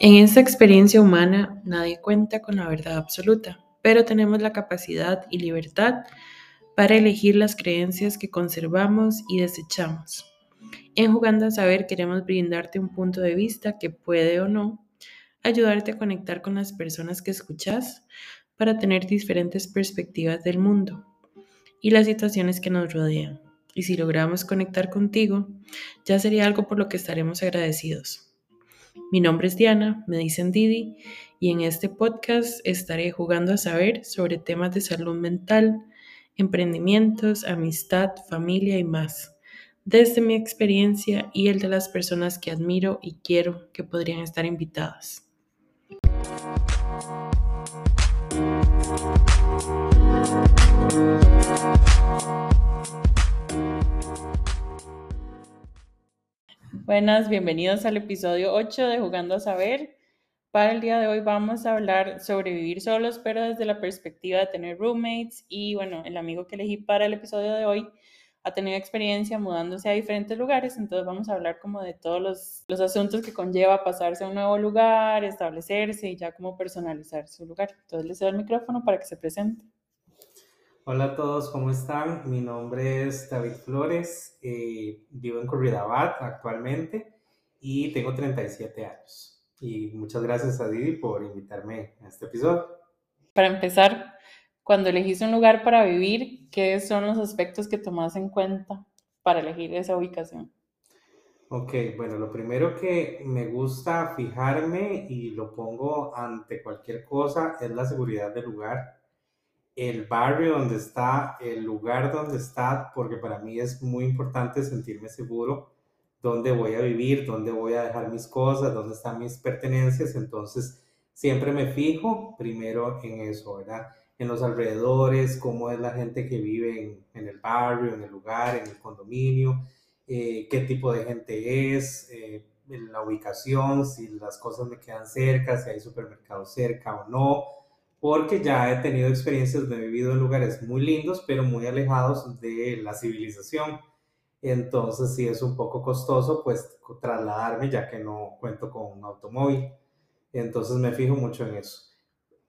En esta experiencia humana nadie cuenta con la verdad absoluta, pero tenemos la capacidad y libertad para elegir las creencias que conservamos y desechamos. En Jugando a Saber queremos brindarte un punto de vista que puede o no ayudarte a conectar con las personas que escuchas para tener diferentes perspectivas del mundo y las situaciones que nos rodean. Y si logramos conectar contigo, ya sería algo por lo que estaremos agradecidos. Mi nombre es Diana, me dicen Didi, y en este podcast estaré jugando a saber sobre temas de salud mental, emprendimientos, amistad, familia y más, desde mi experiencia y el de las personas que admiro y quiero que podrían estar invitadas. Buenas, bienvenidos al episodio 8 de Jugando a Saber. Para el día de hoy vamos a hablar sobre vivir solos, pero desde la perspectiva de tener roommates. Y bueno, el amigo que elegí para el episodio de hoy ha tenido experiencia mudándose a diferentes lugares, entonces vamos a hablar como de todos los, los asuntos que conlleva pasarse a un nuevo lugar, establecerse y ya como personalizar su lugar. Entonces les doy el micrófono para que se presente. Hola a todos, ¿cómo están? Mi nombre es David Flores, eh, vivo en Corridabat actualmente y tengo 37 años. Y muchas gracias a Didi por invitarme a este episodio. Para empezar, cuando elegiste un lugar para vivir, ¿qué son los aspectos que tomas en cuenta para elegir esa ubicación? Ok, bueno, lo primero que me gusta fijarme y lo pongo ante cualquier cosa es la seguridad del lugar el barrio donde está, el lugar donde está, porque para mí es muy importante sentirme seguro dónde voy a vivir, dónde voy a dejar mis cosas, dónde están mis pertenencias. Entonces, siempre me fijo primero en eso, ¿verdad? En los alrededores, cómo es la gente que vive en, el barrio, en el lugar, en el condominio, eh, qué tipo de gente es, eh, la ubicación, si las cosas me quedan cerca, si hay supermercado cerca o no porque ya he tenido experiencias de vivido en lugares muy lindos, pero muy alejados de la civilización. Entonces sí es un poco costoso pues trasladarme ya que no cuento con un automóvil. Entonces me fijo mucho en eso.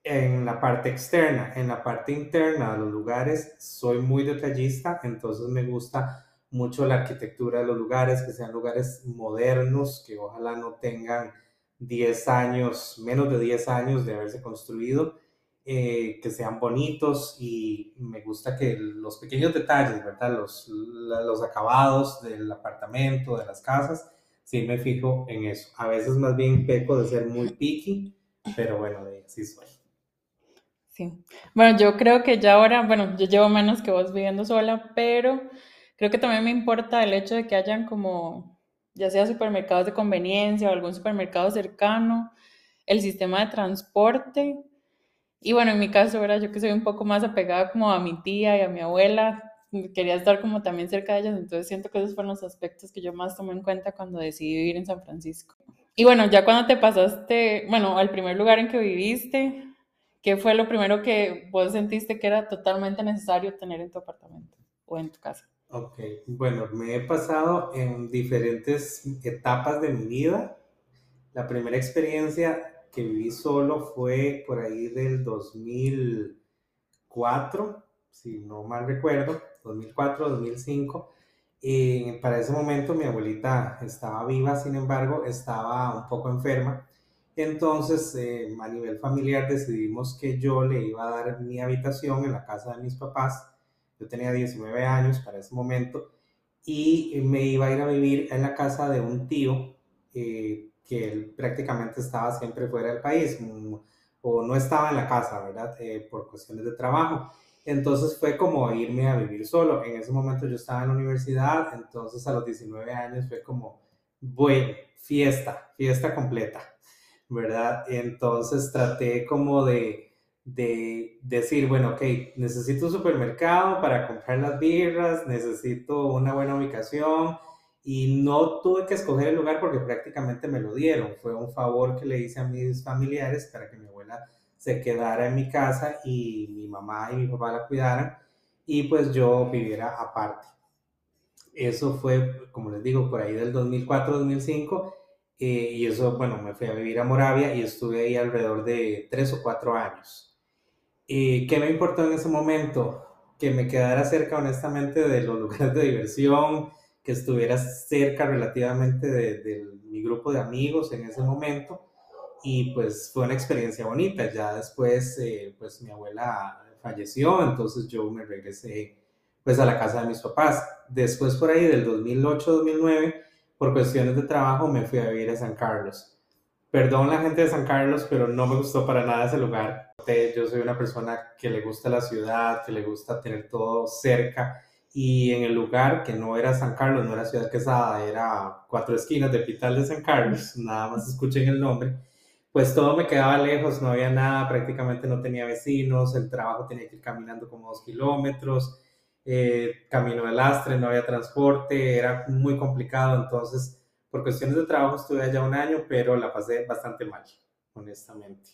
En la parte externa, en la parte interna de los lugares, soy muy detallista, entonces me gusta mucho la arquitectura de los lugares, que sean lugares modernos, que ojalá no tengan 10 años, menos de 10 años de haberse construido eh, que sean bonitos y me gusta que los pequeños detalles, ¿verdad? Los, los acabados del apartamento, de las casas, sí me fijo en eso. A veces más bien peco de ser muy picky, pero bueno, así soy. Sí. Bueno, yo creo que ya ahora, bueno, yo llevo menos que vos viviendo sola, pero creo que también me importa el hecho de que hayan como, ya sea supermercados de conveniencia o algún supermercado cercano, el sistema de transporte y bueno, en mi caso, ¿verdad? Yo que soy un poco más apegada como a mi tía y a mi abuela, quería estar como también cerca de ellas, entonces siento que esos fueron los aspectos que yo más tomé en cuenta cuando decidí vivir en San Francisco. Y bueno, ya cuando te pasaste, bueno, al primer lugar en que viviste, ¿qué fue lo primero que vos sentiste que era totalmente necesario tener en tu apartamento o en tu casa? Ok, bueno, me he pasado en diferentes etapas de mi vida. La primera experiencia que viví solo fue por ahí del 2004, si no mal recuerdo, 2004, 2005. Y para ese momento mi abuelita estaba viva, sin embargo, estaba un poco enferma. Entonces, eh, a nivel familiar decidimos que yo le iba a dar mi habitación en la casa de mis papás. Yo tenía 19 años para ese momento y me iba a ir a vivir en la casa de un tío eh, que él prácticamente estaba siempre fuera del país mm, o no estaba en la casa, ¿verdad? Eh, por cuestiones de trabajo. Entonces fue como irme a vivir solo. En ese momento yo estaba en la universidad, entonces a los 19 años fue como, bueno, fiesta, fiesta completa, ¿verdad? Entonces traté como de, de decir, bueno, ok, necesito un supermercado para comprar las birras, necesito una buena ubicación, y no tuve que escoger el lugar porque prácticamente me lo dieron. Fue un favor que le hice a mis familiares para que mi abuela se quedara en mi casa y mi mamá y mi papá la cuidaran y pues yo viviera aparte. Eso fue, como les digo, por ahí del 2004-2005. Eh, y eso, bueno, me fui a vivir a Moravia y estuve ahí alrededor de tres o cuatro años. ¿Y ¿Qué me importó en ese momento? Que me quedara cerca, honestamente, de los lugares de diversión, que estuviera cerca relativamente de, mi grupo de amigos en ese momento. Y pues fue una experiencia bonita. Ya después, eh, pues mi abuela falleció, entonces yo me regresé pues a la casa de mis papás. Después por ahí del 2008-2009 por cuestiones de trabajo me fui a vivir a San Carlos. Perdón la gente de San Carlos, pero no me gustó para nada ese lugar. Yo soy una persona que le gusta la ciudad, que le gusta tener todo cerca. Y en el lugar que no era San Carlos, no era Ciudad Quesada, era Cuatro Esquinas de Pital de San Carlos, nada más escuchen el nombre, pues todo me quedaba lejos, no había nada, prácticamente no tenía vecinos, el trabajo tenía que ir caminando como dos kilómetros eh, camino de lastre, no había transporte, era muy complicado, entonces por cuestiones de trabajo estuve allá un año, pero la pasé bastante mal, honestamente.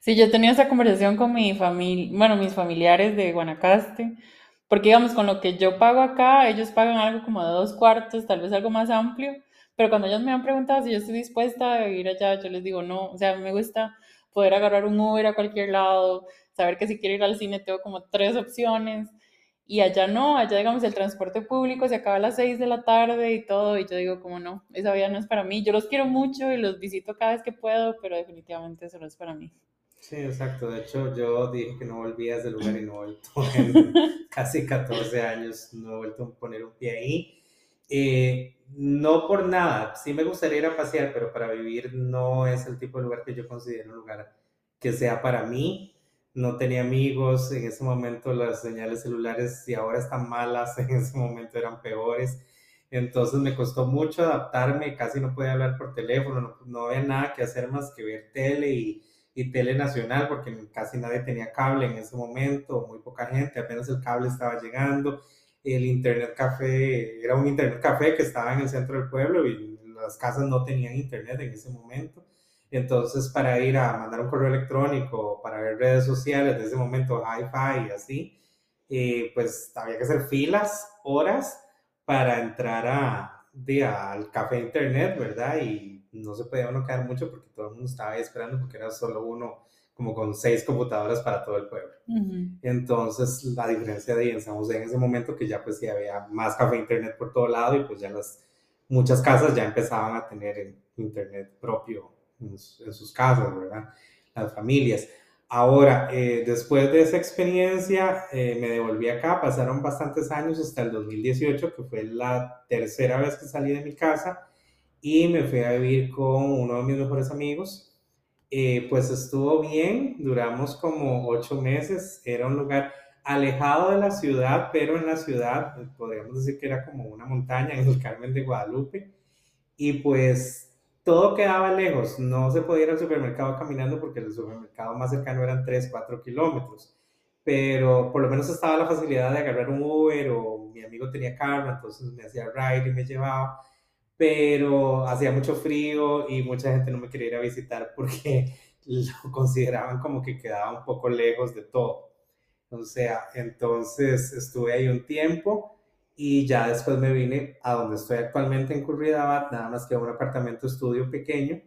Sí, yo tenía esa conversación con mi familia, bueno, mis familiares de Guanacaste, porque digamos, con lo que yo pago acá, ellos pagan algo como de dos cuartos, tal vez algo más amplio, pero cuando ellos me han preguntado si yo estoy dispuesta a ir allá, yo les digo no, o sea, me gusta poder agarrar un Uber a cualquier lado, saber que si quiero ir al cine tengo como tres opciones y allá no, allá digamos el transporte público se acaba a las seis de la tarde y todo y yo digo como no, esa vida no es para mí, yo los quiero mucho y los visito cada vez que puedo, pero definitivamente eso no es para mí. Sí, exacto, de hecho yo dije que no volvía a ese lugar y no he vuelto en casi 14 años, no he vuelto a poner un pie ahí. Eh, no por nada, sí me gustaría ir a pasear, pero para vivir no es el tipo de lugar que yo considero un lugar que sea para mí no tenía amigos, en ese momento las señales celulares, si ahora están malas, en ese momento eran peores. Entonces me costó mucho adaptarme, casi no podía hablar por teléfono, no, había nada que hacer más que ver tele y, y, tele nacional, porque casi nadie tenía cable en ese momento, muy poca gente, apenas el cable estaba llegando. El internet café era un internet café que estaba en el centro del pueblo y las casas no tenían internet en ese momento. Entonces, para ir a mandar un correo electrónico, para ver redes sociales, de ese momento, hi-fi y así, eh, pues había que hacer filas, horas, para entrar a, de, al café internet, ¿verdad? Y no se podía uno quedar mucho porque todo el mundo estaba ahí esperando porque era solo uno como con seis computadoras para todo el pueblo. Entonces, la diferencia de en San José en ese momento que ya pues sí había más café internet por todo lado y pues ya las muchas casas ya empezaban a tener internet propio en, sus casas, ¿verdad? Las familias. Ahora, eh, después de esa experiencia, eh, me devolví acá, pasaron bastantes años hasta el 2018, que fue la tercera vez que salí de mi casa, y me fui a vivir con uno de mis mejores amigos. Eh, pues estuvo bien, duramos como ocho meses, era un lugar alejado de la ciudad, pero en la ciudad podríamos decir que era como una montaña en el Carmen de Guadalupe, y pues todo quedaba lejos, no se podía ir al supermercado caminando porque el supermercado más cercano eran 3, 4 kilómetros, pero por lo menos estaba la facilidad de agarrar un Uber o mi amigo tenía carro, entonces me hacía ride y me llevaba, pero hacía mucho frío y mucha gente no me quería ir a visitar porque lo consideraban como que quedaba un poco lejos de todo. O sea, entonces estuve ahí un tiempo y ya después me vine a donde estoy actualmente en Curridabat, nada más que a un apartamento estudio pequeño.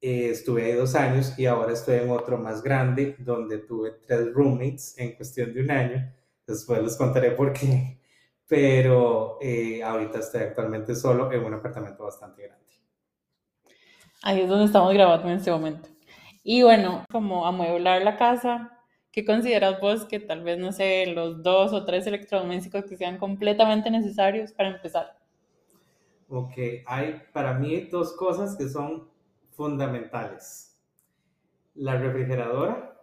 Eh, estuve ahí dos años y ahora estoy en otro más grande donde tuve tres roommates en cuestión de un año. Después les contaré por qué, pero eh, ahorita estoy actualmente solo en un apartamento bastante grande. Ahí es donde estamos grabando en este momento. Y bueno, como amueblar la casa, ¿Qué consideras vos que tal vez, no sé, los dos o tres electrodomésticos que sean completamente necesarios para empezar? Ok, hay para mí dos cosas que son fundamentales. La refrigeradora,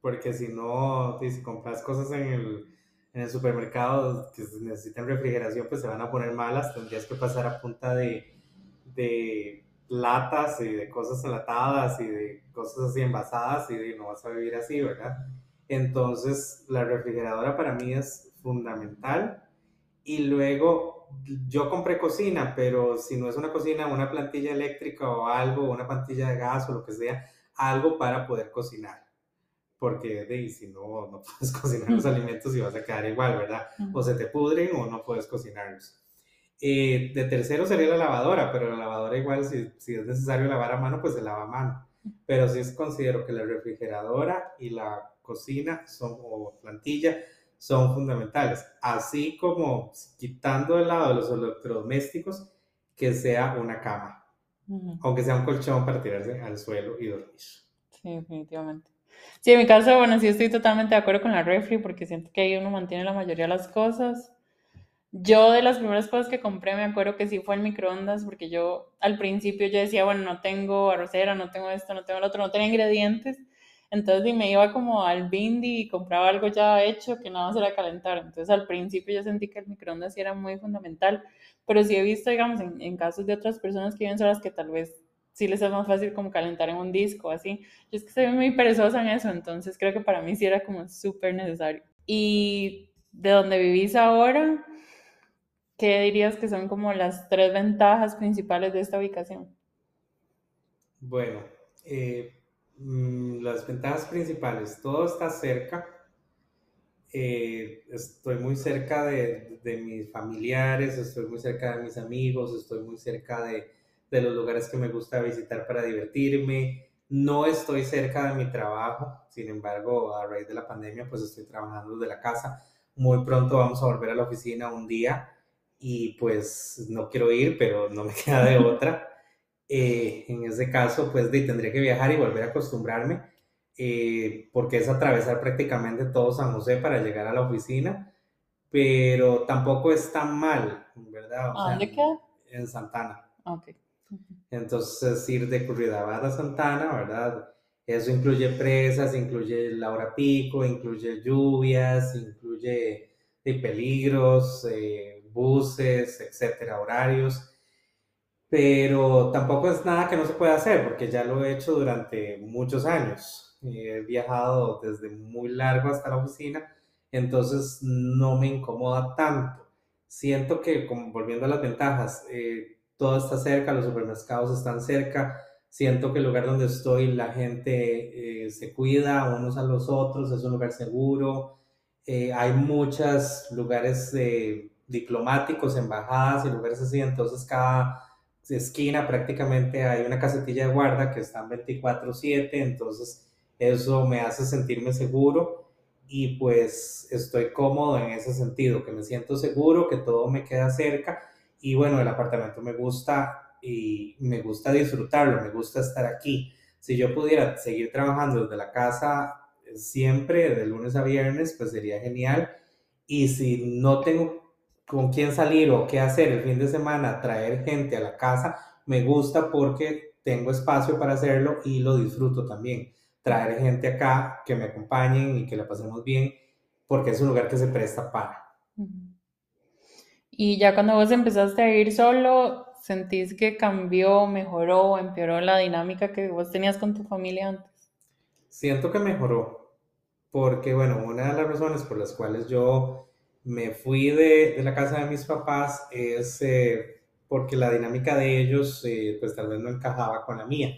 porque si no, si compras cosas en el, en el supermercado que necesitan refrigeración, pues se van a poner malas, tendrías que pasar a punta de, de latas y de cosas enlatadas y de cosas así envasadas y no vas a vivir así, ¿verdad? Entonces, la refrigeradora para mí es fundamental. Y luego, yo compré cocina, pero si no es una cocina, una plantilla eléctrica o algo, una plantilla de gas o lo que sea, algo para poder cocinar. Porque de, si no, no puedes cocinar los alimentos y vas a quedar igual, ¿verdad? O se te pudren o no puedes cocinarlos. Eh, de tercero sería la lavadora, pero la lavadora igual si, si, es necesario lavar a mano, pues se lava a mano. Pero sí considero que la refrigeradora y la cocina son, o plantilla son fundamentales. Así como quitando de lado los electrodomésticos, que sea una cama. Aunque sea un colchón para tirarse al suelo y dormir. Sí, definitivamente. Sí, en mi caso, bueno, sí estoy totalmente de acuerdo con la refri porque siento que ahí uno mantiene la mayoría de las cosas. Yo de las primeras cosas que compré me acuerdo que sí fue el microondas porque yo al principio yo decía, bueno, no tengo arrocera, no tengo esto, no tengo lo otro, no tenía ingredientes. Entonces me iba como al Bindi y compraba algo ya hecho que nada más era calentar. Entonces al principio yo sentí que el microondas sí era muy fundamental, pero sí he visto, digamos, en, en casos de otras personas que viven solas que tal vez sí les es más fácil como calentar en un disco, así. Yo es que soy muy perezosa en eso, entonces creo que para mí sí era como súper necesario. Y de donde vivís ahora, ¿qué dirías que son como las tres ventajas principales de esta ubicación? Bueno, eh, mm, las ventajas principales, todo está cerca. Eh, estoy muy cerca de, de, mis familiares, estoy muy cerca de mis amigos, estoy muy cerca de, de los lugares que me gusta visitar para divertirme. No estoy cerca de mi trabajo, sin embargo, a raíz de la pandemia, pues estoy trabajando desde la casa. Muy pronto vamos a volver a la oficina un día y pues no quiero ir, pero no me queda de otra. Eh, en ese caso, pues tendría que viajar y volver a acostumbrarme, eh, porque es atravesar prácticamente todo San José para llegar a la oficina, pero tampoco es tan mal, ¿verdad? ¿A dónde queda? En Santana. Ok. Entonces, ir de Curridabat a Santana, ¿verdad? Eso incluye presas, incluye la hora pico, incluye lluvias, incluye de peligros, eh, buses, etcétera, horarios. Pero tampoco es nada que no se pueda hacer, porque ya lo he hecho durante muchos años. He viajado desde muy largo hasta la oficina, entonces no me incomoda tanto. Siento que, como volviendo a las ventajas, eh, todo está cerca, los supermercados están cerca. Siento que el lugar donde estoy la gente eh, se cuida unos a los otros, es un lugar seguro. Eh, hay muchos lugares eh, diplomáticos, embajadas y lugares así, entonces cada esquina prácticamente hay una casetilla de guarda que están 24/7, entonces eso me hace sentirme seguro y pues estoy cómodo en ese sentido, que me siento seguro, que todo me queda cerca y bueno, el apartamento me gusta y me gusta disfrutarlo, me gusta estar aquí. Si yo pudiera seguir trabajando desde la casa siempre, de lunes a viernes, pues sería genial. Y si no tengo con quién salir o qué hacer el fin de semana, traer gente a la casa, me gusta porque tengo espacio para hacerlo y lo disfruto también. Traer gente acá que me acompañen y que la pasemos bien, porque es un lugar que se presta para. Y ya cuando vos empezaste a ir solo, ¿sentís que cambió, mejoró o empeoró la dinámica que vos tenías con tu familia antes? Siento que mejoró, porque bueno, una de las razones por las cuales yo me fui de, de la casa de mis papás es eh, porque la dinámica de ellos eh, pues tal vez no encajaba con la mía.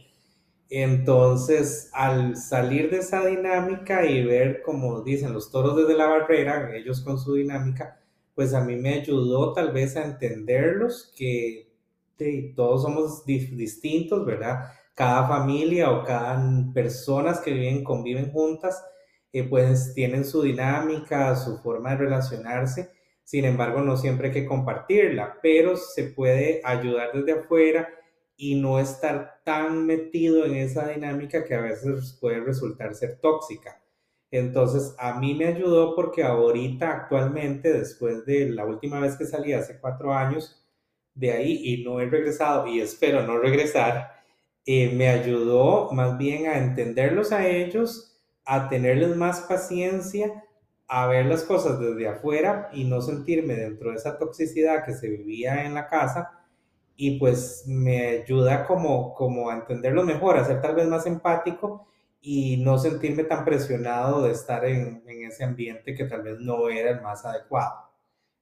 Entonces, al salir de esa dinámica y ver, como dicen, los toros desde la barrera, ellos con su dinámica, pues a mí me ayudó tal vez a entenderlos, que todos somos distintos, ¿verdad? Cada familia o cada personas que viven, conviven juntas, eh, pues tienen su dinámica, su forma de relacionarse. Sin embargo, no siempre hay que compartirla, pero se puede ayudar desde afuera y no estar tan metido en esa dinámica que a veces puede resultar ser tóxica. Entonces, a mí me ayudó porque ahorita, actualmente, después de la última vez que salí hace cuatro años de ahí y no he regresado y espero no regresar, eh, me ayudó más bien a entenderlos a ellos, a tenerles más paciencia, a ver las cosas desde afuera y no sentirme dentro de esa toxicidad que se vivía en la casa y pues me ayuda como, como a entenderlo mejor, a ser tal vez más empático y no sentirme tan presionado de estar en, en, ese ambiente que tal vez no era el más adecuado.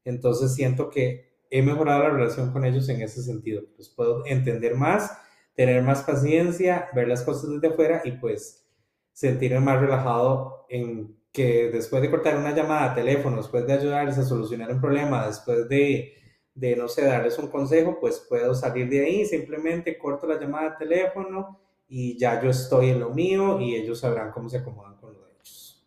Entonces siento que he mejorado la relación con ellos en ese sentido. Los puedo entender más, tener más paciencia, ver las cosas desde afuera y pues sentirme más relajado en que después de cortar una llamada a teléfono, después de ayudarles a solucionar un problema, después de, de, no sé, darles un consejo, pues puedo salir de ahí, simplemente corto la llamada de teléfono y ya yo estoy en lo mío y ellos sabrán cómo se acomodan con lo de ellos.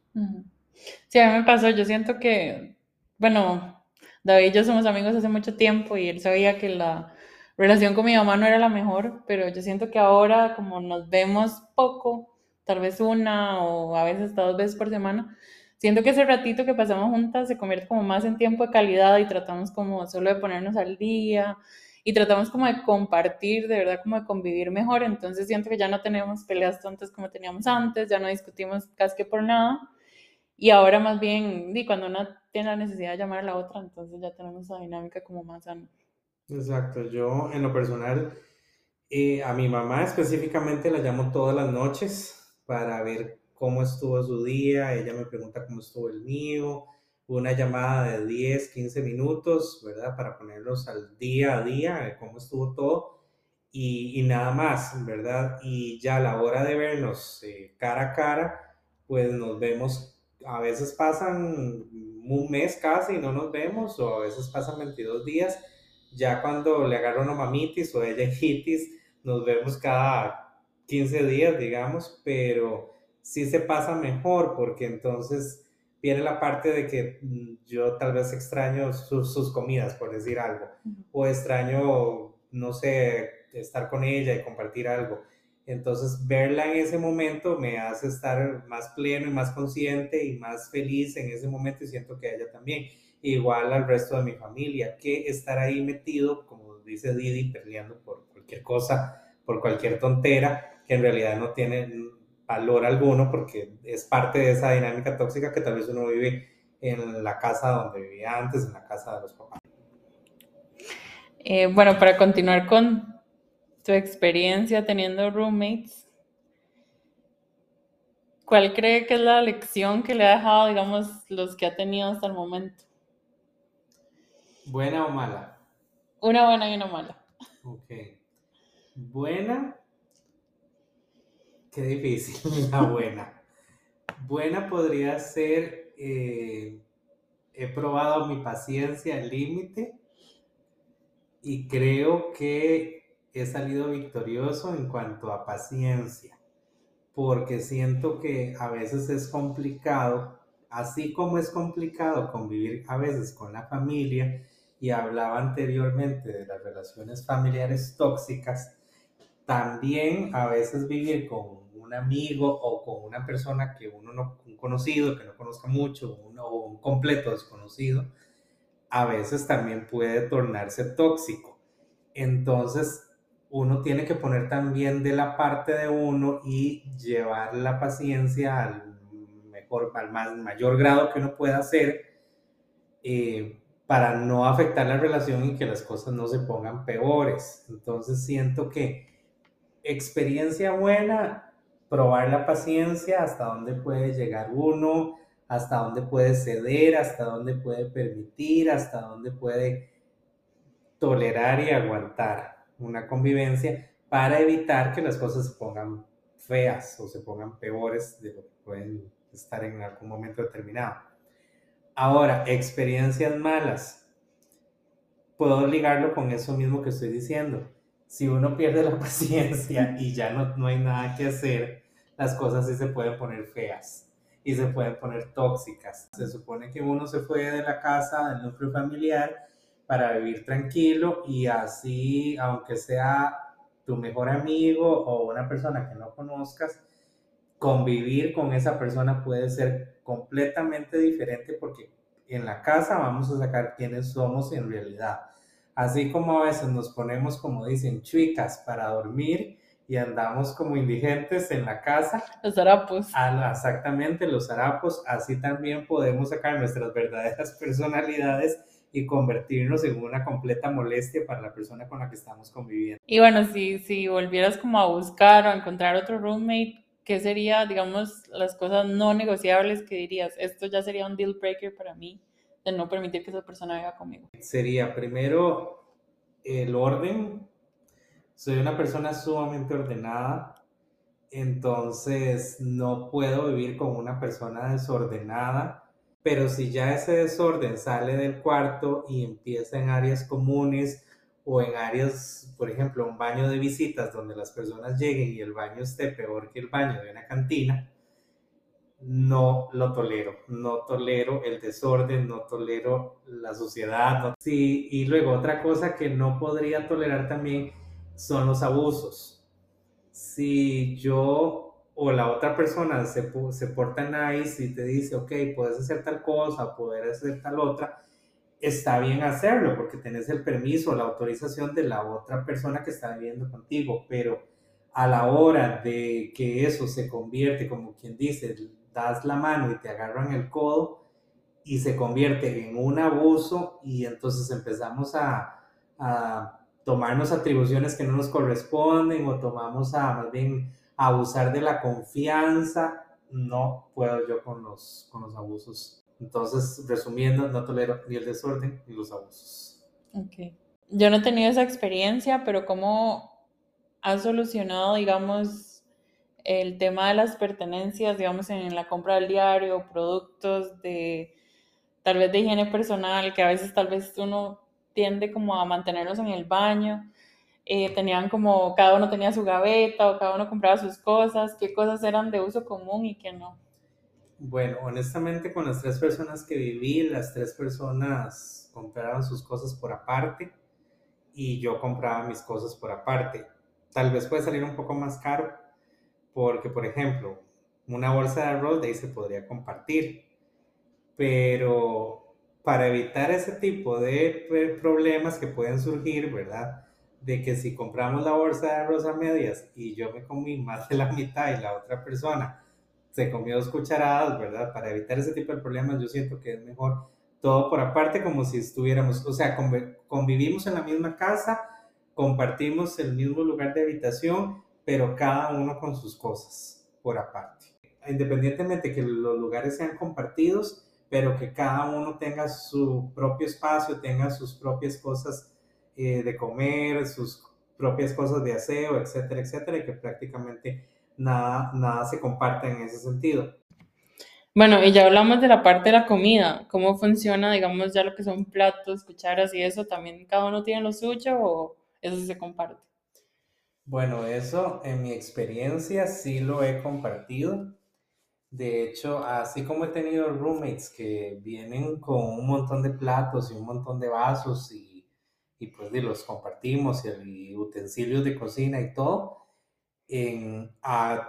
Sí, a mí me pasó, yo siento que, bueno, David y yo somos amigos hace mucho tiempo y él sabía que la relación con mi mamá no era la mejor, pero yo siento que ahora como nos vemos poco, tal vez una o a veces dos veces por semana, siento que ese ratito que pasamos juntas se convierte como más en tiempo de calidad y tratamos como solo de ponernos al día y tratamos como de compartir, de verdad como de convivir mejor, entonces siento que ya no tenemos peleas tontas como teníamos antes, ya no discutimos casi por nada. Y ahora más bien, y cuando una tiene la necesidad de llamar a la otra, entonces ya tenemos esa dinámica como más sana. Exacto, yo en lo personal, eh, a mi mamá específicamente la llamo todas las noches para ver cómo estuvo su día, ella me pregunta cómo estuvo el mío, una llamada de 10, 15 minutos, ¿verdad? Para ponerlos al día a día, cómo estuvo todo y, nada más, ¿verdad? Y ya a la hora de vernos eh, cara a cara, pues nos vemos, a veces pasan un mes casi y no nos vemos, o a veces pasan 22 días, ya cuando le agarro una mamitis o ella hitis, nos vemos cada 15 días, digamos, pero sí se pasa mejor porque entonces viene la parte de que mm, yo tal vez extraño sus, comidas, por decir algo, o extraño, no sé, estar con ella y compartir algo. Entonces, verla en ese momento me hace estar más pleno y más consciente y más feliz en ese momento y siento que ella también. Igual al resto de mi familia, que estar ahí metido, como dice Didi, peleando por cualquier cosa, por cualquier tontera, que en realidad no tiene, valor alguno porque es parte de esa dinámica tóxica que tal vez uno vive en la casa donde vivía antes, en la casa de los papás. Eh, bueno, para continuar con tu experiencia teniendo roommates, ¿cuál cree que es la lección que le ha dejado, digamos, los que ha tenido hasta el momento? ¿Buena o mala? Una buena y una mala. Ok. Buena Qué difícil, la buena. Buena podría ser, eh, he probado mi paciencia al límite y creo que he salido victorioso en cuanto a paciencia, porque siento que a veces es complicado, así como es complicado convivir a veces con la familia, y hablaba anteriormente de las relaciones familiares tóxicas, también a veces vivir con un amigo o con una persona que uno no, un conocido, que no conozca mucho, uno, o un completo desconocido, a veces también puede tornarse tóxico. Entonces, uno tiene que poner también de la parte de uno y llevar la paciencia al mejor, al más, mayor grado que uno pueda hacer eh, para no afectar la relación y que las cosas no se pongan peores. Entonces, siento que experiencia buena probar la paciencia, hasta dónde puede llegar uno, hasta dónde puede ceder, hasta dónde puede permitir, hasta dónde puede tolerar y aguantar una convivencia para evitar que las cosas se pongan feas o se pongan peores de lo que pueden estar en algún momento determinado. Ahora, experiencias malas. Puedo ligarlo con eso mismo que estoy diciendo si uno pierde la paciencia y ya no, no hay nada que hacer, las cosas sí se pueden poner feas y se pueden poner tóxicas. Se supone que uno se fue de la casa, del núcleo familiar, para vivir tranquilo y así, aunque sea tu mejor amigo o una persona que no conozcas, convivir con esa persona puede ser completamente diferente porque en la casa vamos a sacar quiénes somos en realidad Así como a veces nos ponemos, como dicen, chuicas para dormir y andamos como indigentes en la casa. Los harapos. Ah, exactamente, los harapos. Así también podemos sacar nuestras verdaderas personalidades y convertirnos en una completa molestia para la persona con la que estamos conviviendo. Y bueno, si, si volvieras como a buscar o a encontrar otro roommate, ¿qué sería, digamos, las cosas no negociables que dirías? Esto ya sería un deal breaker para mí de no permitir que esa persona viva conmigo? Sería primero el orden. Soy una persona sumamente ordenada, entonces no puedo vivir con una persona desordenada, pero si ya ese desorden sale del cuarto y empieza en áreas comunes o en áreas, por ejemplo, un baño de visitas donde las personas lleguen y el baño esté peor que el baño de una cantina, no lo tolero, no tolero el desorden, no tolero la suciedad. Sí, y luego otra cosa que no podría tolerar también son los abusos. Si yo o la otra persona se, se porta nice y te dice, ok, puedes hacer tal cosa, poder hacer tal otra, está bien hacerlo porque tenés el permiso, la autorización de la otra persona que está viviendo contigo, pero a la hora de que eso se convierte, como quien dice, das la mano y te agarran el codo y se convierte en un abuso y entonces empezamos a, a tomarnos atribuciones que no nos corresponden o tomamos a más bien abusar de la confianza, no puedo yo con los, con los abusos. Entonces, resumiendo, no tolero ni el desorden ni los abusos. Ok. Yo no he tenido esa experiencia, pero ¿cómo has solucionado, digamos, el tema de las pertenencias, digamos, en la compra del diario, productos de tal vez de higiene personal, que a veces tal vez uno tiende como a mantenerlos en el baño? Eh, tenían como, cada uno tenía su gaveta o cada uno compraba sus cosas, qué cosas eran de uso común y qué no. Bueno, honestamente con las tres personas que viví, las tres personas compraban sus cosas por aparte y yo compraba mis cosas por aparte. Tal vez puede salir un poco más caro porque, por ejemplo, una bolsa de arroz de ahí se podría compartir, pero para evitar ese tipo de problemas que pueden surgir, ¿verdad? de que si compramos la bolsa de arroz a medias y yo me comí más de la mitad y la otra persona se comió dos cucharadas, ¿verdad? Para evitar ese tipo de problemas, yo siento que es mejor todo por aparte, como si estuviéramos, o sea, convivimos en la misma casa, compartimos el mismo lugar de habitación, pero cada uno con sus cosas por aparte. Independientemente que los lugares sean compartidos, pero que cada uno tenga su propio espacio, tenga sus propias cosas eh, de comer, sus propias cosas de aseo, etcétera, etcétera, y que prácticamente nada, nada se comparte en ese sentido. Bueno, y ya hablamos de la parte de la comida, cómo funciona, digamos, ya lo que son platos, cucharas y eso, también cada uno tiene lo suyo o eso se comparte. Bueno, eso en mi experiencia sí lo he compartido. De hecho, así como he tenido roommates que vienen con un montón de platos y un montón de vasos y y pues de los compartimos y, utensilios de cocina y todo. En,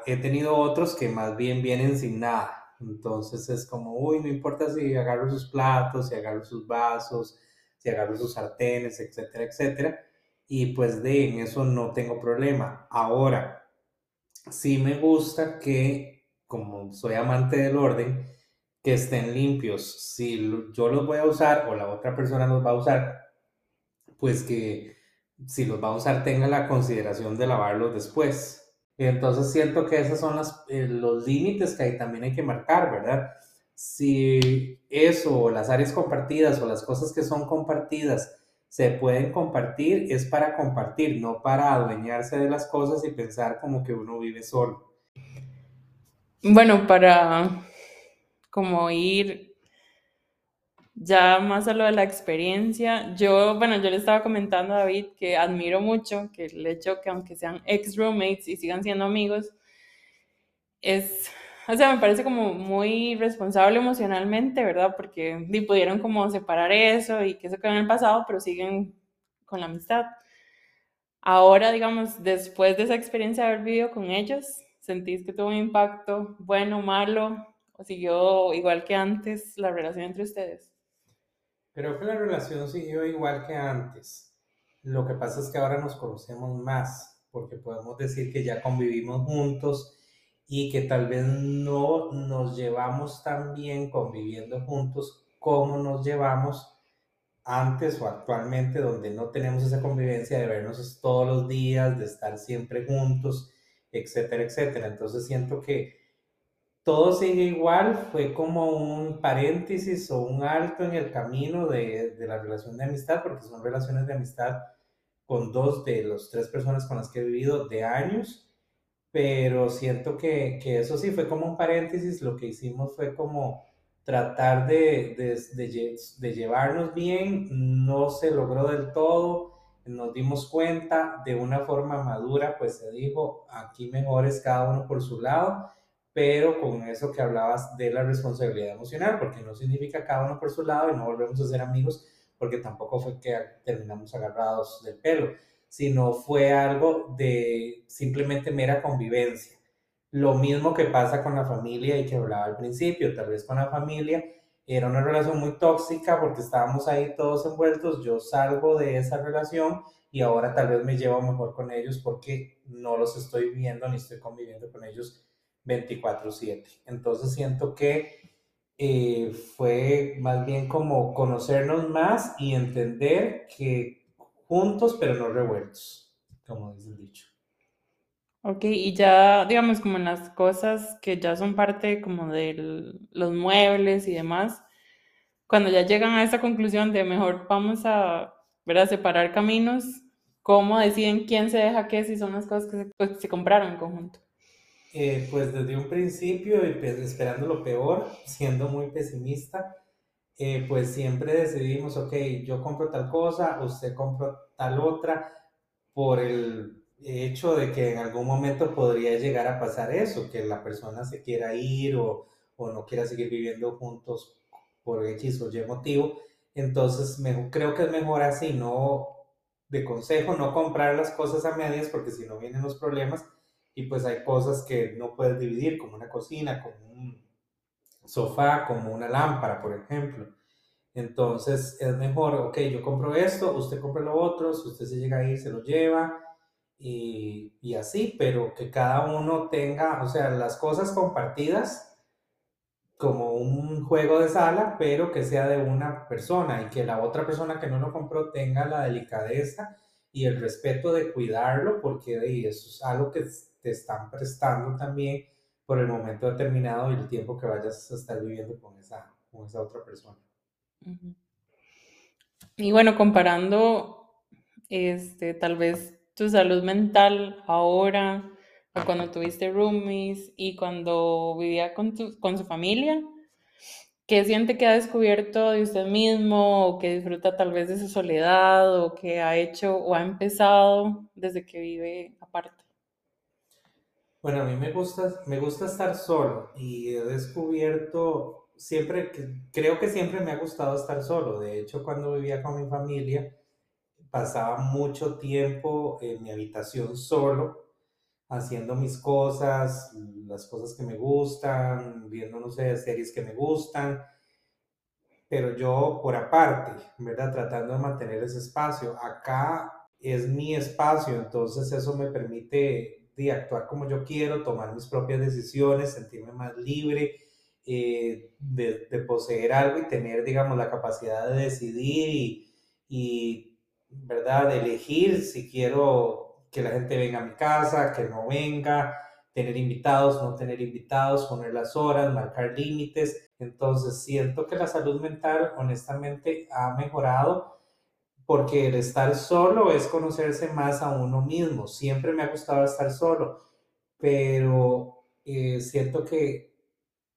he tenido otros que más bien vienen sin nada. Entonces es como, uy, no importa si agarro sus platos, si agarro sus vasos, si agarro sus sartenes, etcétera, etcétera. Y pues de en eso no tengo problema. Ahora, sí me gusta que, como soy amante del orden, que estén limpios. Si yo los voy a usar o la otra persona los va a usar, pues que si los va a usar tenga la consideración de lavarlos después. Entonces siento que esos son eh, los límites que también hay que marcar, ¿verdad? Si eso, o las áreas compartidas o las cosas que son compartidas se pueden compartir, es para compartir, no para adueñarse de las cosas y pensar como que uno vive solo. Bueno, para como ir ya más a lo de la experiencia, yo, bueno, yo le estaba comentando a David que admiro mucho que el hecho que aunque sean ex roommates y sigan siendo amigos, es, o sea, me parece como muy responsable emocionalmente, ¿verdad? Porque ni pudieron como separar eso y que eso quedó en el pasado, pero siguen con la amistad. Ahora, digamos, después de esa experiencia de haber vivido con ellos, ¿sentís que tuvo un impacto bueno, malo, o siguió igual que antes la relación entre ustedes? Creo que la relación siguió igual que antes. Lo que pasa es que ahora nos conocemos más, porque podemos decir que ya convivimos juntos y que tal vez no nos llevamos tan bien conviviendo juntos como nos llevamos antes o actualmente, donde no tenemos esa convivencia de vernos todos los días, de estar siempre juntos, etcétera, etcétera. Entonces siento que todo sigue igual, fue como un paréntesis o un alto en el camino de, de, la relación de amistad, porque son relaciones de amistad con dos de las tres personas con las que he vivido de años, pero siento que, que eso sí fue como un paréntesis, lo que hicimos fue como tratar de, de, de, llevarnos bien, no se logró del todo, nos dimos cuenta de una forma madura, pues se dijo, aquí mejor es cada uno por su lado, pero con eso que hablabas de la responsabilidad emocional, porque no significa cada uno por su lado y no volvemos a ser amigos, porque tampoco fue que terminamos agarrados del pelo, sino fue algo de simplemente mera convivencia. Lo mismo que pasa con la familia y que hablaba al principio, tal vez con la familia era una relación muy tóxica porque estábamos ahí todos envueltos, yo salgo de esa relación y ahora tal vez me llevo mejor con ellos porque no los estoy viendo ni estoy conviviendo con ellos 24/7. Entonces siento que eh, fue más bien como conocernos más y entender que juntos pero no revueltos, como dice el dicho. Ok, y ya, digamos, como en las cosas que ya son parte como de los muebles y demás, cuando ya llegan a esa conclusión de mejor vamos a, ver, a separar caminos, ¿cómo deciden quién se deja qué si son las cosas que se, pues, se compraron en conjunto? Eh, pues desde un principio, pues, esperando lo peor, siendo muy pesimista, eh, pues siempre decidimos, ok, yo compro tal cosa, usted compra tal otra, por el hecho de que en algún momento podría llegar a pasar eso, que la persona se quiera ir o, o no quiera seguir viviendo juntos por X o Y motivo. Entonces, me, creo que es mejor así, no de consejo, no comprar las cosas a medias porque si no vienen los problemas y pues hay cosas que no puedes dividir, como una cocina, como un sofá, como una lámpara, por ejemplo. Entonces es mejor, ok, yo compro esto, usted compra lo otro, si usted se llega a ir, se lo lleva, y, y, así, pero que cada uno tenga, o sea, las cosas compartidas como un juego de sala, pero que sea de una persona y que la otra persona que no lo compró tenga la delicadeza y el respeto de cuidarlo, porque eso es algo que te están prestando también por el momento determinado y el tiempo que vayas a estar viviendo con esa, con esa otra persona. Y bueno, comparando, este, tal vez tu salud mental ahora, o cuando tuviste roomies y cuando vivía con, tu, con su familia? ¿Qué siente que ha descubierto de usted mismo o que disfruta tal vez de su soledad o que ha hecho o ha empezado desde que vive aparte? Bueno, a mí me gusta, me gusta estar solo y he descubierto siempre, creo que siempre me ha gustado estar solo. De hecho, cuando vivía con mi familia, pasaba mucho tiempo en mi habitación solo, haciendo mis cosas, las cosas que me gustan, viendo, no sé, series que me gustan, pero yo por aparte, ¿verdad? Tratando de mantener ese espacio. Acá es mi espacio, entonces eso me permite de actuar como yo quiero, tomar mis propias decisiones, sentirme más libre. Eh, de, de, poseer algo y tener, digamos, la capacidad de decidir y, y ¿verdad? Elegir si quiero que la gente venga a mi casa, que no venga, tener invitados, no tener invitados, poner las horas, marcar límites. Entonces siento que la salud mental honestamente ha mejorado porque el estar solo es conocerse más a uno mismo. Siempre me ha gustado estar solo, pero eh, siento que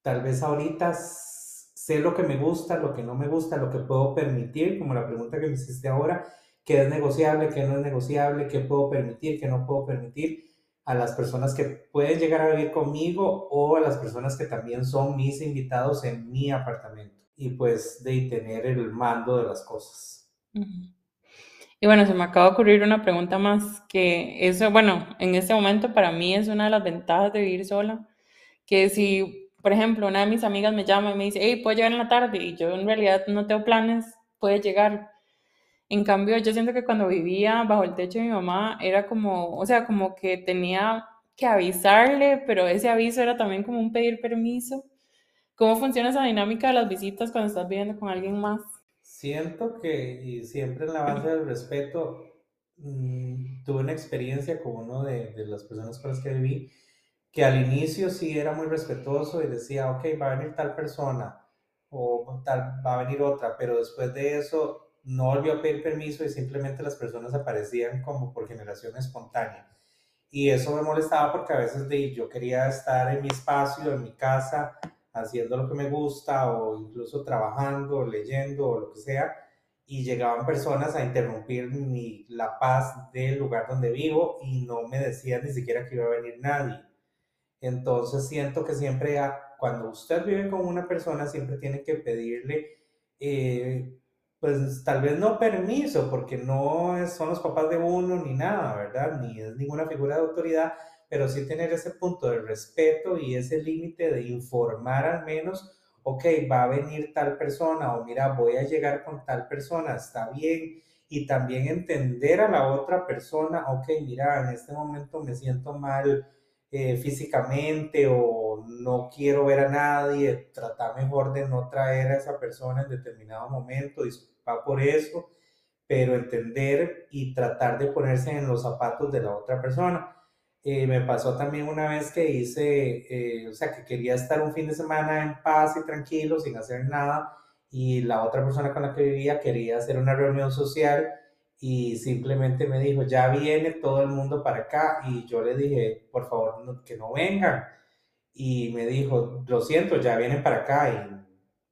tal vez ahorita sé lo que me gusta, lo que no me gusta, lo que puedo permitir, como la pregunta que me hiciste ahora, qué es negociable, qué no es negociable, qué puedo permitir, qué no puedo permitir a las personas que pueden llegar a vivir conmigo o a las personas que también son mis invitados en mi apartamento y pues de tener el mando de las cosas. Y bueno, se me acaba de ocurrir una pregunta más que eso, bueno, en este momento para mí es una de las ventajas de vivir sola, que si, por ejemplo, una de mis amigas me llama y me dice, hey, ¿puedo llegar en la tarde? Y yo en realidad no tengo planes, puede llegar, en cambio, yo siento que cuando vivía bajo el techo de mi mamá era como, o sea, como que tenía que avisarle, pero ese aviso era también como un pedir permiso. ¿Cómo funciona esa dinámica de las visitas cuando estás viviendo con alguien más? Siento que, y siempre en la base del respeto, mm, tuve una experiencia con uno de, de, las personas con las que viví, que al inicio sí era muy respetuoso y decía, ok, va a venir tal persona o tal, va a venir otra, pero después de eso no volvió a pedir permiso y simplemente las personas aparecían como por generación espontánea. Y eso me molestaba porque a veces de, yo quería estar en mi espacio, en mi casa, haciendo lo que me gusta o incluso trabajando, leyendo o lo que sea, y llegaban personas a interrumpir mi, la paz del lugar donde vivo y no me decían ni siquiera que iba a venir nadie. Entonces siento que siempre cuando usted vive con una persona siempre tiene que pedirle, eh, pues tal vez no permiso, porque no son los papás de uno ni nada, ¿verdad? Ni es ninguna figura de autoridad, pero sí tener ese punto de respeto y ese límite de informar al menos, ok, va a venir tal persona o mira, voy a llegar con tal persona, está bien. Y también entender a la otra persona, ok, mira, en este momento me siento mal eh, físicamente o no quiero ver a nadie, tratar mejor de no traer a esa persona en determinado momento, disculpa por eso, pero entender y tratar de ponerse en los zapatos de la otra persona. Eh, me pasó también una vez que hice, eh, o sea, que quería estar un fin de semana en paz y tranquilo, sin hacer nada, y la otra persona con la que vivía quería hacer una reunión social y simplemente me dijo, ya viene todo el mundo para acá, y yo le dije, por favor, que no vengan. Y me dijo, lo siento, ya vienen para acá, y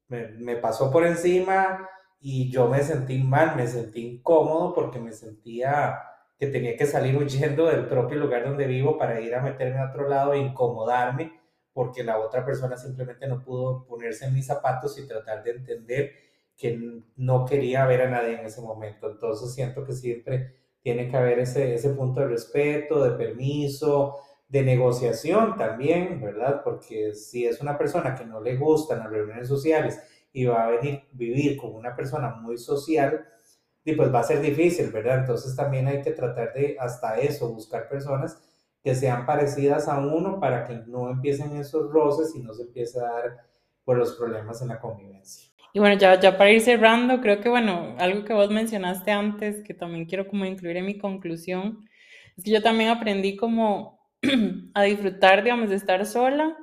me, me pasó por encima, y yo me sentí mal, me sentí incómodo porque me sentía que tenía que salir huyendo del propio lugar donde vivo para ir a meterme a otro lado e incomodarme porque la otra persona simplemente no pudo ponerse en mis zapatos y tratar de entender que no quería ver a nadie en ese momento. Entonces siento que siempre tiene que haber ese, ese punto de respeto, de permiso, de negociación también, ¿verdad? Porque si es una persona que no le gustan las reuniones sociales y va a venir vivir con una persona muy social, y pues va a ser difícil, ¿verdad? Entonces también hay que tratar de hasta eso, buscar personas que sean parecidas a uno para que no empiecen esos roces y no se empiece a dar por pues, los problemas en la convivencia. Y bueno, ya, ya para ir cerrando, creo que bueno, algo que vos mencionaste antes, que también quiero como incluir en mi conclusión, es que yo también aprendí como a disfrutar, digamos, de estar sola,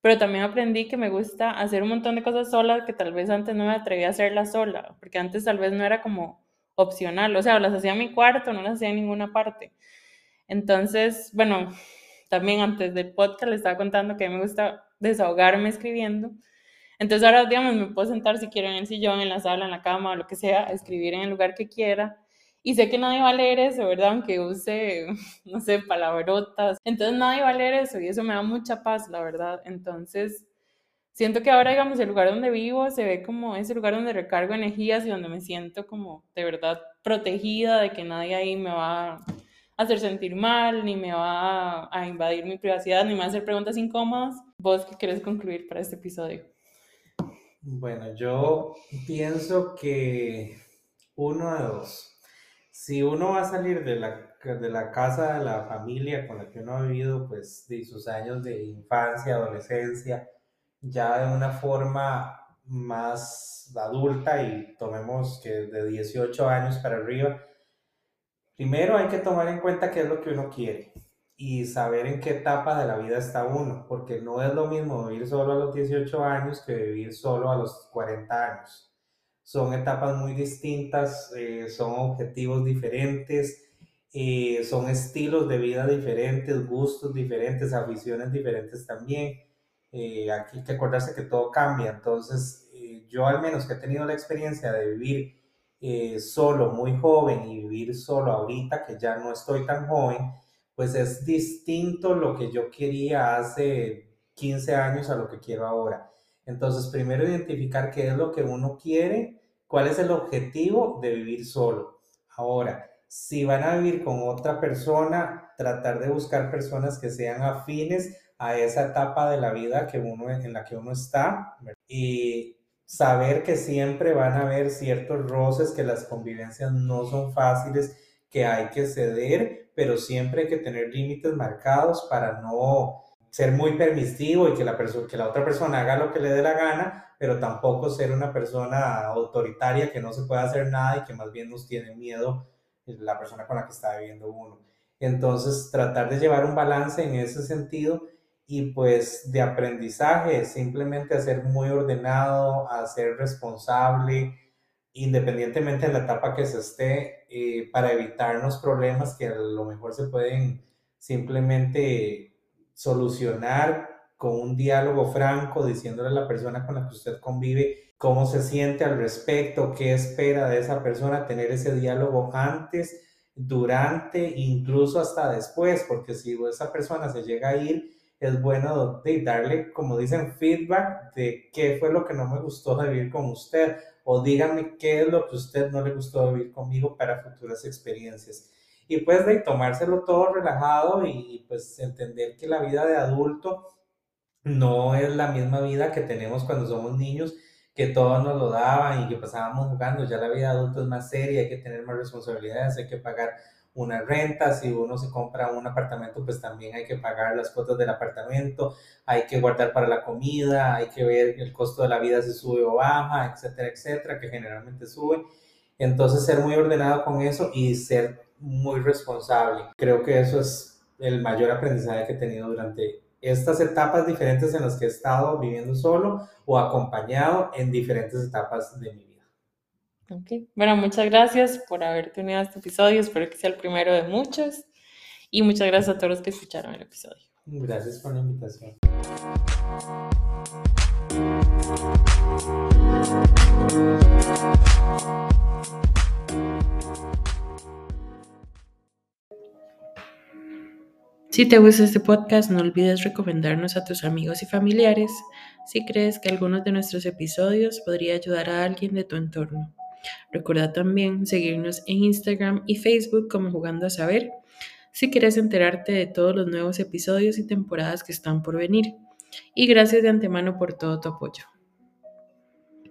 pero también aprendí que me gusta hacer un montón de cosas solas que tal vez antes no me atrevía a hacerlas sola, porque antes tal vez no era como opcional, o sea, las hacía en mi cuarto, no las hacía en ninguna parte. Entonces, bueno, también antes del podcast le estaba contando que a me gusta desahogarme escribiendo. Entonces ahora, digamos, me puedo sentar si quiero en el sillón, en la sala, en la cama, o lo que sea, escribir en el lugar que quiera. Y sé que nadie va a leer eso, ¿verdad? Aunque use, no sé, palabrotas. Entonces nadie va a leer eso y eso me da mucha paz, la verdad. Entonces, siento que ahora, digamos, el lugar donde vivo se ve como ese lugar donde recargo energías y donde me siento como de verdad protegida de que nadie ahí me va a hacer sentir mal, ni me va a invadir mi privacidad, ni me va a hacer preguntas incómodas. ¿Vos qué quieres concluir para este episodio? Bueno, yo pienso que uno de dos. Si uno va a salir de la, de la casa de la familia con la que uno ha vivido, pues, de sus años de infancia, adolescencia, ya de una forma más adulta y tomemos que de 18 años para arriba, primero hay que tomar en cuenta qué es lo que uno quiere y saber en qué etapa de la vida está uno, porque no es lo mismo vivir solo a los 18 años que vivir solo a los 40 años. Son etapas muy distintas, eh, son objetivos diferentes, eh, son estilos de vida diferentes, gustos diferentes, aficiones diferentes también. Eh, aquí hay que acordarse que todo cambia, entonces eh, yo al menos que he tenido la experiencia de vivir eh, solo muy joven y vivir solo ahorita que ya no estoy tan joven, pues es distinto lo que yo quería hace 15 años a lo que quiero ahora. Entonces, primero identificar qué es lo que uno quiere, cuál es el objetivo de vivir solo. Ahora, si van a vivir con otra persona, tratar de buscar personas que sean afines a esa etapa de la vida que uno, en la que uno está y saber que siempre van a haber ciertos roces, que las convivencias no son fáciles, que hay que ceder, pero siempre hay que tener límites marcados para no ser muy permisivo y que la, que la otra persona haga lo que le dé la gana, pero tampoco ser una persona autoritaria que no se puede hacer nada y que más bien nos tiene miedo la persona con la que está viviendo uno. Entonces, tratar de llevar un balance en ese sentido y pues de aprendizaje, simplemente a ser muy ordenado, a ser responsable, independientemente de la etapa que se esté, eh, para evitarnos problemas que a lo mejor se pueden simplemente solucionar con un diálogo franco, diciéndole a la persona con la que usted convive cómo se siente al respecto, qué espera de esa persona, tener ese diálogo antes, durante, incluso hasta después, porque si esa persona se llega a ir, es bueno darle, como dicen, feedback de qué fue lo que no me gustó de vivir con usted o dígame qué es lo que a usted no le gustó vivir conmigo para futuras experiencias. Y pues de tomárselo todo relajado y pues entender que la vida de adulto no es la misma vida que tenemos cuando somos niños, que todos nos lo daban y que pasábamos jugando. Ya la vida de adulto es más seria, hay que tener más responsabilidades, hay que pagar una renta, si uno se compra un apartamento, pues también hay que pagar las cuotas del apartamento, hay que guardar para la comida, hay que ver el costo de la vida si sube o baja, etcétera, etcétera, que generalmente sube. Entonces, ser muy ordenado con eso y ser muy responsable. Creo que eso es el mayor aprendizaje que he tenido durante estas etapas diferentes en las que he estado viviendo solo o acompañado en diferentes etapas de mi vida. Okay. Bueno, muchas gracias por haberte unido a este episodio. Espero que sea el primero de muchos. Y muchas gracias a todos los que escucharon el episodio. Gracias por la invitación. Si te gusta este podcast, no olvides recomendarnos a tus amigos y familiares si crees que algunos de nuestros episodios podría ayudar a alguien de tu entorno. Recuerda también seguirnos en Instagram y Facebook como Jugando a Saber si quieres enterarte de todos los nuevos episodios y temporadas que están por venir. Y gracias de antemano por todo tu apoyo.